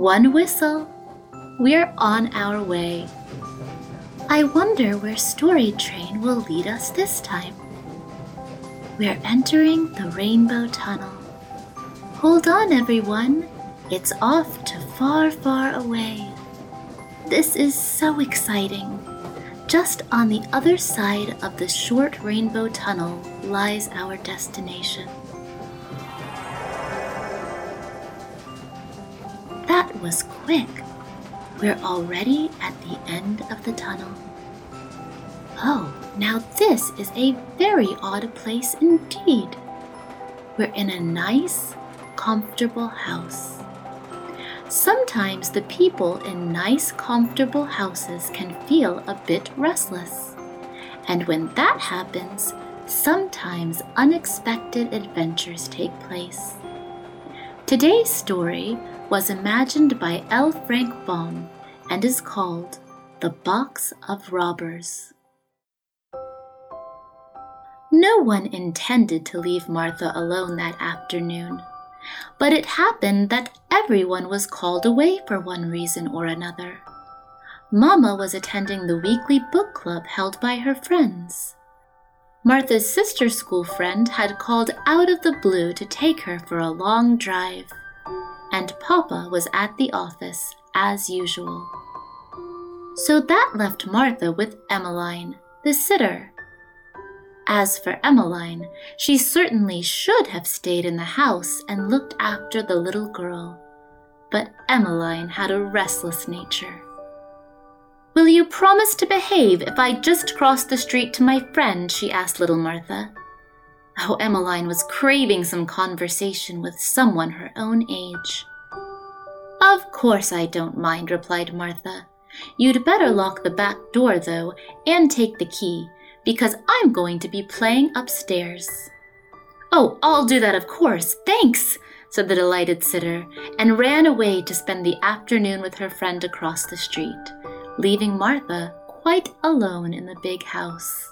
One whistle. We're on our way. I wonder where Story Train will lead us this time. We're entering the Rainbow Tunnel. Hold on, everyone. It's off to far, far away. This is so exciting. Just on the other side of the short rainbow tunnel lies our destination. Was quick. We're already at the end of the tunnel. Oh, now this is a very odd place indeed. We're in a nice, comfortable house. Sometimes the people in nice, comfortable houses can feel a bit restless. And when that happens, sometimes unexpected adventures take place. Today's story was imagined by L. Frank Baum and is called The Box of Robbers. No one intended to leave Martha alone that afternoon. But it happened that everyone was called away for one reason or another. Mama was attending the weekly book club held by her friends. Martha's sister school friend had called out of the blue to take her for a long drive, and Papa was at the office as usual. So that left Martha with Emmeline, the sitter, as for Emmeline, she certainly should have stayed in the house and looked after the little girl. But Emmeline had a restless nature. Will you promise to behave if I just cross the street to my friend? she asked little Martha. Oh, Emmeline was craving some conversation with someone her own age. Of course I don't mind, replied Martha. You'd better lock the back door, though, and take the key, because I'm going to be playing upstairs. Oh, I'll do that, of course. Thanks, said the delighted sitter, and ran away to spend the afternoon with her friend across the street, leaving Martha quite alone in the big house.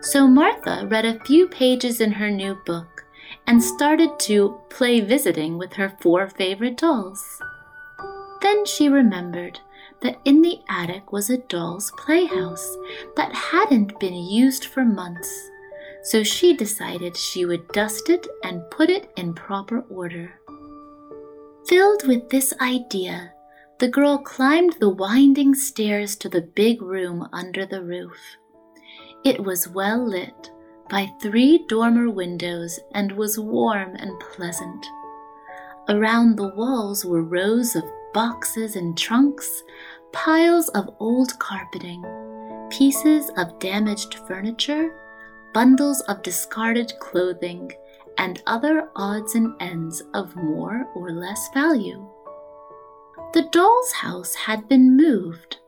So Martha read a few pages in her new book and started to play visiting with her four favorite dolls. Then she remembered that in the attic was a doll's playhouse that hadn't been used for months, so she decided she would dust it and put it in proper order. Filled with this idea, the girl climbed the winding stairs to the big room under the roof. It was well lit by three dormer windows and was warm and pleasant. Around the walls were rows of boxes and trunks, piles of old carpeting, pieces of damaged furniture, bundles of discarded clothing, and other odds and ends of more or less value. The doll's house had been moved,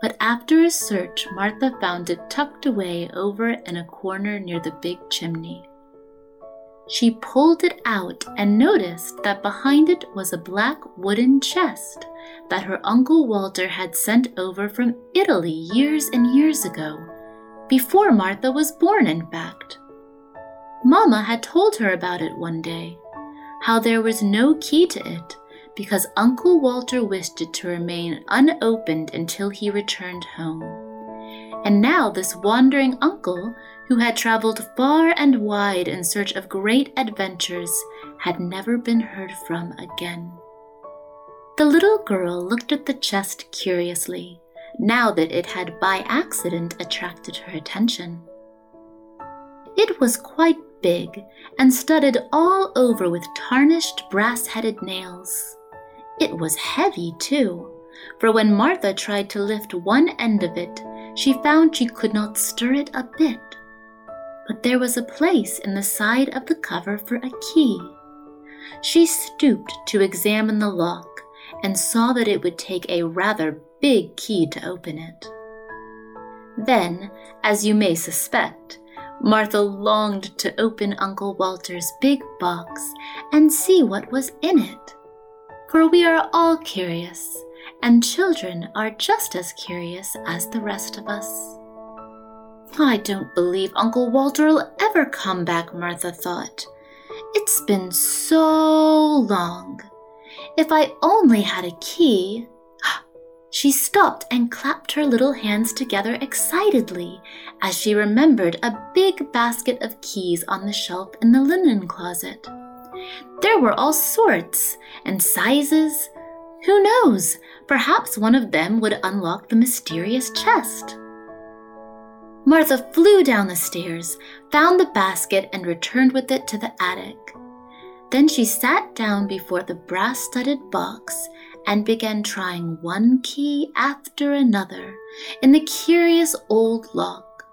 but after a search, Martha found it tucked away over in a corner near the big chimney. She pulled it out and noticed that behind it was a black wooden chest that her Uncle Walter had sent over from Italy years and years ago, before Martha was born, in fact. Mamma had told her about it one day, how there was no key to it because Uncle Walter wished it to remain unopened until he returned home. And now this wandering uncle who had traveled far and wide in search of great adventures, had never been heard from again. The little girl looked at the chest curiously, now that it had by accident attracted her attention. It was quite big and studded all over with tarnished brass headed nails. It was heavy, too, for when Martha tried to lift one end of it, she found she could not stir it a bit but there was a place in the side of the cover for a key. she stooped to examine the lock and saw that it would take a rather big key to open it. Then, as you may suspect, Martha longed to open Uncle Walter's big box and see what was in it. For we are all curious, and children are just as curious as the rest of us. I don't believe Uncle Walter will ever come back, Martha thought. It's been so long. If I only had a key. She stopped and clapped her little hands together excitedly as she remembered a big basket of keys on the shelf in the linen closet. There were all sorts and sizes. Who knows? Perhaps one of them would unlock the mysterious chest. Martha flew down the stairs, found the basket, and returned with it to the attic. Then she sat down before the brass studded box and began trying one key after another in the curious old lock.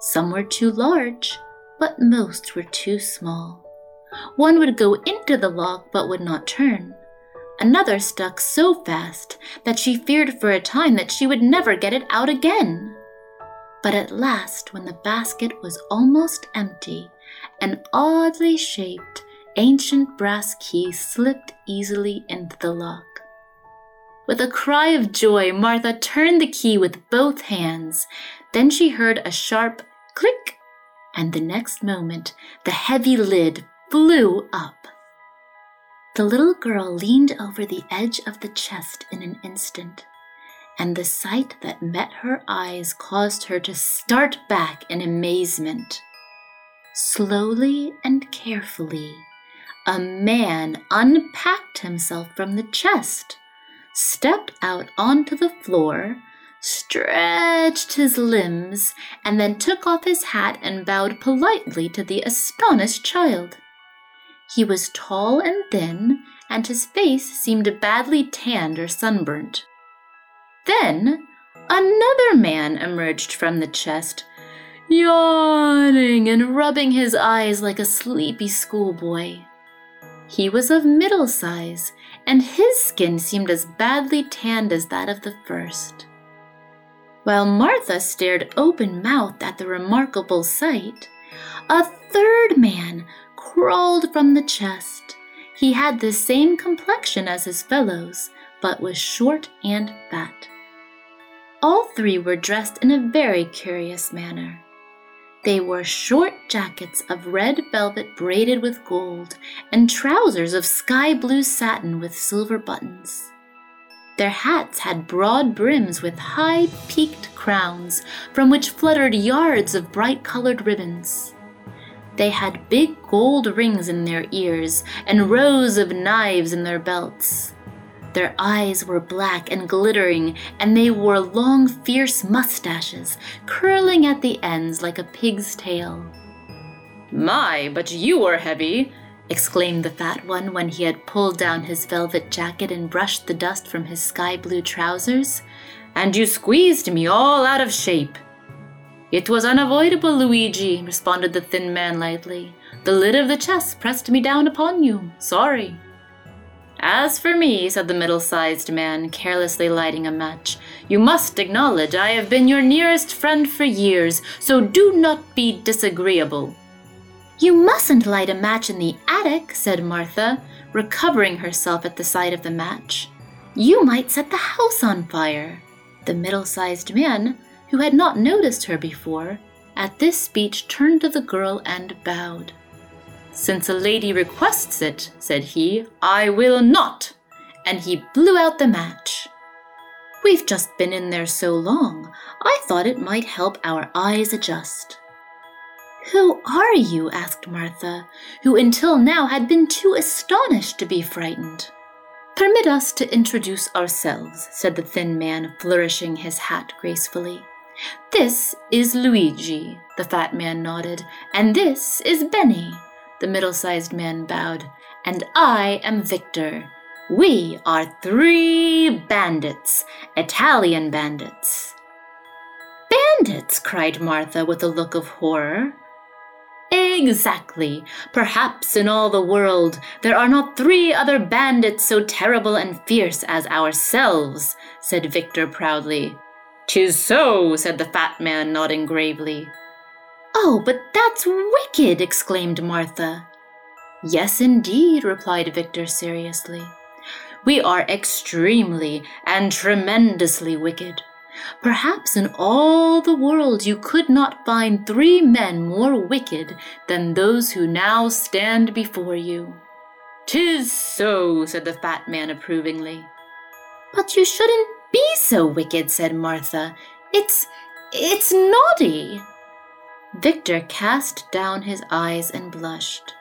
Some were too large, but most were too small. One would go into the lock but would not turn. Another stuck so fast that she feared for a time that she would never get it out again. But at last, when the basket was almost empty, an oddly shaped, ancient brass key slipped easily into the lock. With a cry of joy, Martha turned the key with both hands. Then she heard a sharp click, and the next moment the heavy lid flew up. The little girl leaned over the edge of the chest in an instant and the sight that met her eyes caused her to start back in amazement. Slowly and carefully, a man unpacked himself from the chest, stepped out onto the floor, stretched his limbs, and then took off his hat and bowed politely to the astonished child. He was tall and thin, and his face seemed badly tanned or sunburnt. Then another man emerged from the chest, yawning and rubbing his eyes like a sleepy schoolboy. He was of middle size, and his skin seemed as badly tanned as that of the first. While Martha stared open mouthed at the remarkable sight, a third man crawled from the chest. He had the same complexion as his fellows, but was short and fat. All three were dressed in a very curious manner. They wore short jackets of red velvet braided with gold and trousers of sky blue satin with silver buttons. Their hats had broad brims with high peaked crowns from which fluttered yards of bright colored ribbons. They had big gold rings in their ears and rows of knives in their belts. Their eyes were black and glittering, and they wore long, fierce mustaches, curling at the ends like a pig's tail. My, but you are heavy! exclaimed the fat one when he had pulled down his velvet jacket and brushed the dust from his sky blue trousers. And you squeezed me all out of shape. It was unavoidable, Luigi, responded the thin man lightly. The lid of the chest pressed me down upon you. Sorry. As for me, said the middle sized man, carelessly lighting a match, you must acknowledge I have been your nearest friend for years, so do not be disagreeable. You mustn't light a match in the attic, said Martha, recovering herself at the sight of the match. You might set the house on fire. The middle sized man, who had not noticed her before, at this speech turned to the girl and bowed. Since a lady requests it, said he, I will not. And he blew out the match. We've just been in there so long, I thought it might help our eyes adjust. Who are you? asked Martha, who until now had been too astonished to be frightened. Permit us to introduce ourselves, said the thin man, flourishing his hat gracefully. This is Luigi, the fat man nodded, and this is Benny. The middle sized man bowed. And I am Victor. We are three bandits, Italian bandits. Bandits! cried Martha with a look of horror. Exactly. Perhaps in all the world there are not three other bandits so terrible and fierce as ourselves, said Victor proudly. Tis so, said the fat man, nodding gravely. Oh, but that's wicked, exclaimed Martha. Yes, indeed, replied Victor seriously. We are extremely and tremendously wicked. Perhaps in all the world you could not find three men more wicked than those who now stand before you. Tis so, said the fat man approvingly. But you shouldn't be so wicked, said Martha. It's. it's naughty. Victor cast down his eyes and blushed.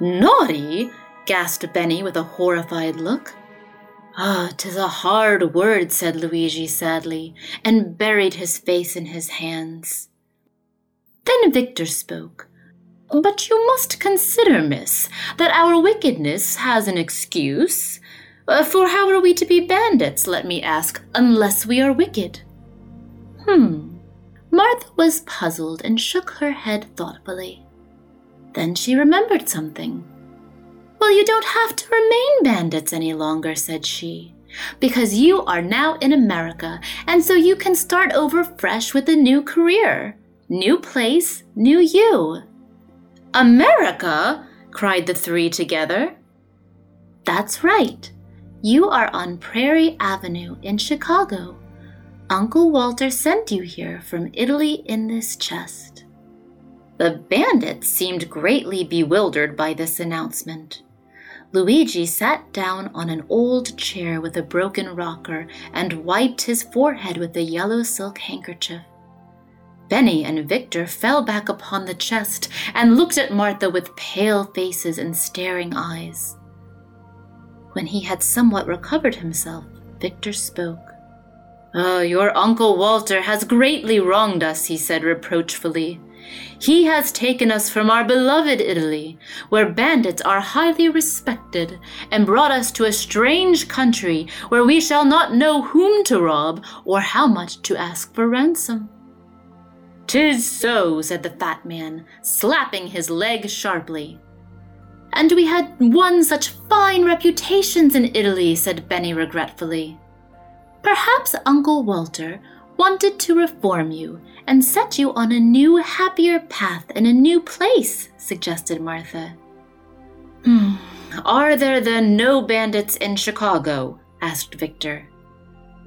Naughty? gasped Benny with a horrified look. "Ah, tis a hard word, said Luigi sadly, and buried his face in his hands. Then Victor spoke. But you must consider, miss, that our wickedness has an excuse. Uh, for how are we to be bandits, let me ask, unless we are wicked? Hmm. Martha was puzzled and shook her head thoughtfully. Then she remembered something. Well, you don't have to remain bandits any longer, said she, because you are now in America, and so you can start over fresh with a new career. New place, new you. America? cried the three together. That's right. You are on Prairie Avenue in Chicago. Uncle Walter sent you here from Italy in this chest. The bandits seemed greatly bewildered by this announcement. Luigi sat down on an old chair with a broken rocker and wiped his forehead with a yellow silk handkerchief. Benny and Victor fell back upon the chest and looked at Martha with pale faces and staring eyes. When he had somewhat recovered himself, Victor spoke. Oh, your Uncle Walter has greatly wronged us, he said reproachfully. He has taken us from our beloved Italy, where bandits are highly respected, and brought us to a strange country where we shall not know whom to rob or how much to ask for ransom. Tis so, said the fat man, slapping his leg sharply. And we had won such fine reputations in Italy, said Benny regretfully. Perhaps Uncle Walter wanted to reform you and set you on a new, happier path in a new place, suggested Martha. Hmm. Are there then no bandits in Chicago? asked Victor.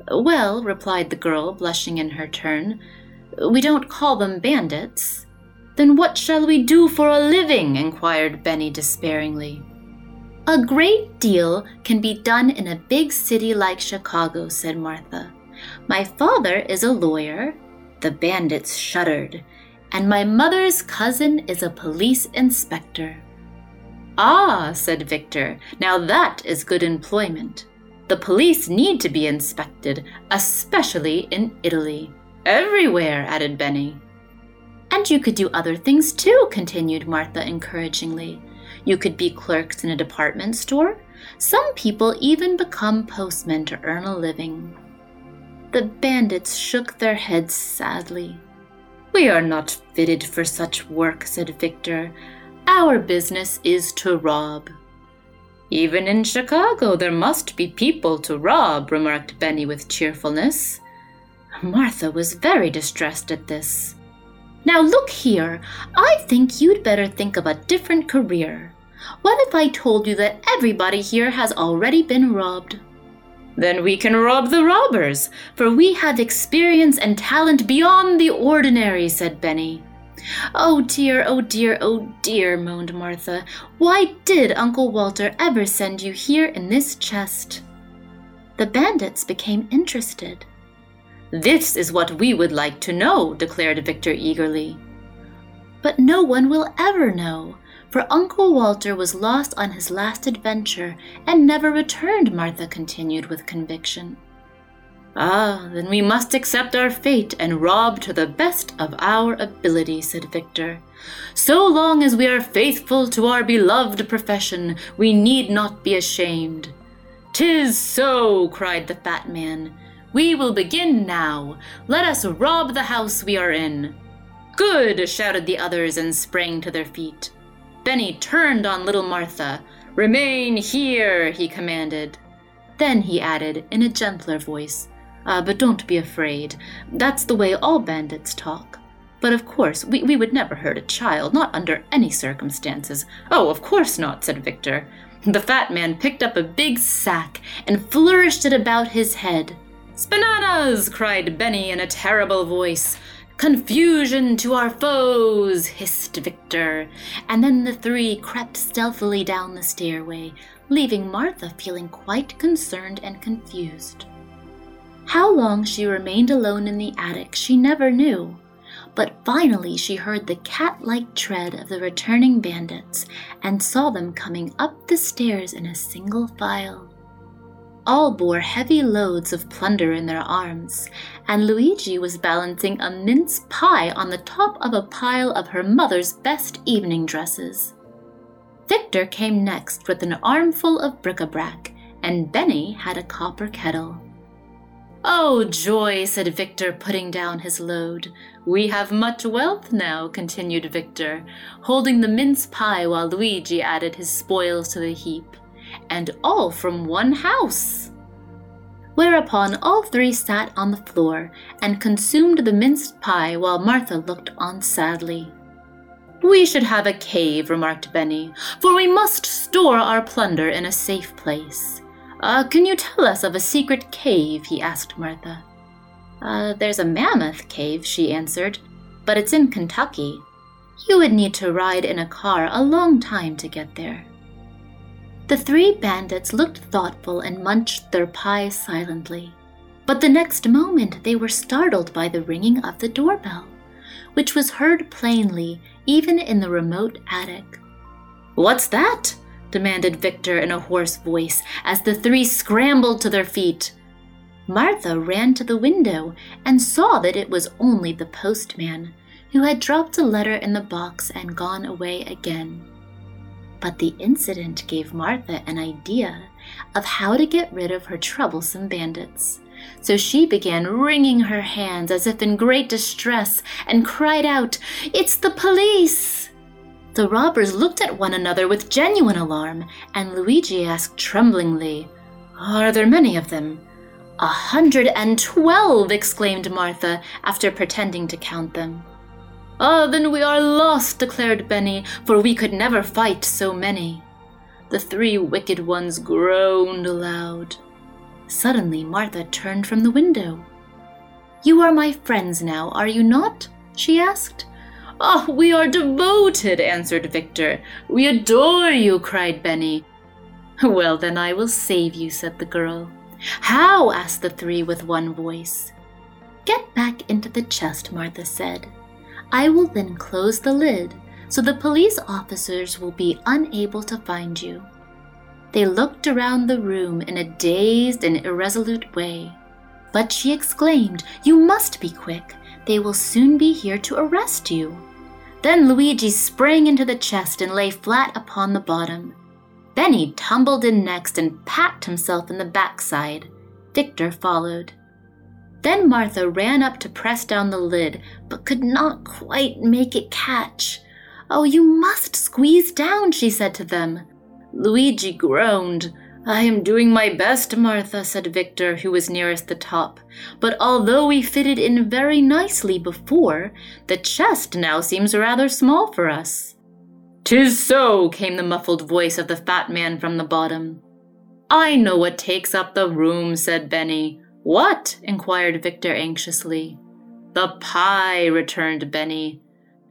Well, replied the girl, blushing in her turn, we don't call them bandits. Then what shall we do for a living? inquired Benny despairingly. A great deal can be done in a big city like Chicago, said Martha. My father is a lawyer. The bandits shuddered. And my mother's cousin is a police inspector. Ah, said Victor, now that is good employment. The police need to be inspected, especially in Italy. Everywhere, added Benny. And you could do other things too, continued Martha encouragingly. You could be clerks in a department store. Some people even become postmen to earn a living. The bandits shook their heads sadly. We are not fitted for such work, said Victor. Our business is to rob. Even in Chicago, there must be people to rob, remarked Benny with cheerfulness. Martha was very distressed at this. Now look here, I think you'd better think of a different career. What if I told you that everybody here has already been robbed? Then we can rob the robbers, for we have experience and talent beyond the ordinary, said Benny. Oh dear, oh dear, oh dear, moaned Martha. Why did Uncle Walter ever send you here in this chest? The bandits became interested. This is what we would like to know, declared Victor eagerly. But no one will ever know for Uncle Walter was lost on his last adventure and never returned, Martha continued with conviction. Ah, then we must accept our fate and rob to the best of our ability, said Victor. So long as we are faithful to our beloved profession, we need not be ashamed. Tis so, cried the fat man. We will begin now. Let us rob the house we are in. Good! shouted the others and sprang to their feet. Benny turned on little Martha. Remain here, he commanded. Then he added, in a gentler voice, uh, But don't be afraid. That's the way all bandits talk. But of course, we, we would never hurt a child, not under any circumstances. Oh, of course not, said Victor. The fat man picked up a big sack and flourished it about his head. Spananas! cried Benny in a terrible voice. Confusion to our foes, hissed Victor. And then the three crept stealthily down the stairway, leaving Martha feeling quite concerned and confused. How long she remained alone in the attic, she never knew. But finally, she heard the cat like tread of the returning bandits and saw them coming up the stairs in a single file. All bore heavy loads of plunder in their arms, and Luigi was balancing a mince pie on the top of a pile of her mother's best evening dresses. Victor came next with an armful of bric a brac, and Benny had a copper kettle. Oh, joy, said Victor, putting down his load. We have much wealth now, continued Victor, holding the mince pie while Luigi added his spoils to the heap. And all from one house! Whereupon all three sat on the floor and consumed the minced pie while Martha looked on sadly. We should have a cave, remarked Benny, for we must store our plunder in a safe place. Uh, can you tell us of a secret cave? he asked Martha. Uh, there's a mammoth cave, she answered, but it's in Kentucky. You would need to ride in a car a long time to get there. The three bandits looked thoughtful and munched their pie silently. But the next moment they were startled by the ringing of the doorbell, which was heard plainly even in the remote attic. What's that? demanded Victor in a hoarse voice as the three scrambled to their feet. Martha ran to the window and saw that it was only the postman, who had dropped a letter in the box and gone away again. But the incident gave Martha an idea of how to get rid of her troublesome bandits. So she began wringing her hands as if in great distress and cried out, It's the police! The robbers looked at one another with genuine alarm, and Luigi asked tremblingly, Are there many of them? A hundred and twelve, exclaimed Martha after pretending to count them. Ah, oh, then we are lost, declared Benny, for we could never fight so many. The three wicked ones groaned aloud. Suddenly, Martha turned from the window. You are my friends now, are you not? she asked. Oh, we are devoted, answered Victor. We adore you, cried Benny. Well, then I will save you, said the girl. How? asked the three with one voice. Get back into the chest, Martha said. I will then close the lid so the police officers will be unable to find you. They looked around the room in a dazed and irresolute way. But she exclaimed, You must be quick. They will soon be here to arrest you. Then Luigi sprang into the chest and lay flat upon the bottom. Benny tumbled in next and packed himself in the backside. Victor followed. Then Martha ran up to press down the lid, but could not quite make it catch. Oh, you must squeeze down, she said to them. Luigi groaned. I am doing my best, Martha, said Victor, who was nearest the top. But although we fitted in very nicely before, the chest now seems rather small for us. Tis so, came the muffled voice of the fat man from the bottom. I know what takes up the room, said Benny. What? inquired Victor anxiously. The pie, returned Benny.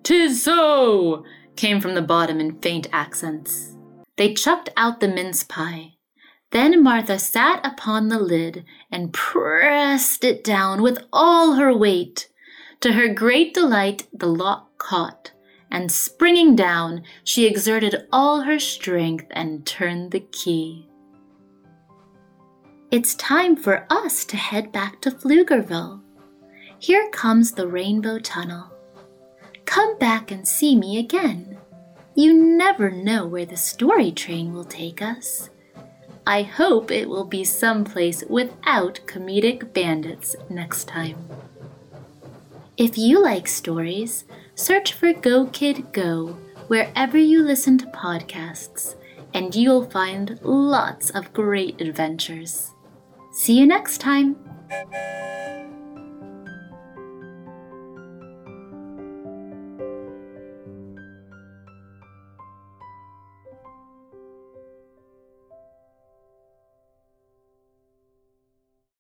Tis so, came from the bottom in faint accents. They chucked out the mince pie. Then Martha sat upon the lid and pressed it down with all her weight. To her great delight, the lock caught, and springing down, she exerted all her strength and turned the key. It's time for us to head back to Pflugerville. Here comes the Rainbow Tunnel. Come back and see me again. You never know where the story train will take us. I hope it will be someplace without comedic bandits next time. If you like stories, search for Go Kid Go wherever you listen to podcasts, and you'll find lots of great adventures. See you next time!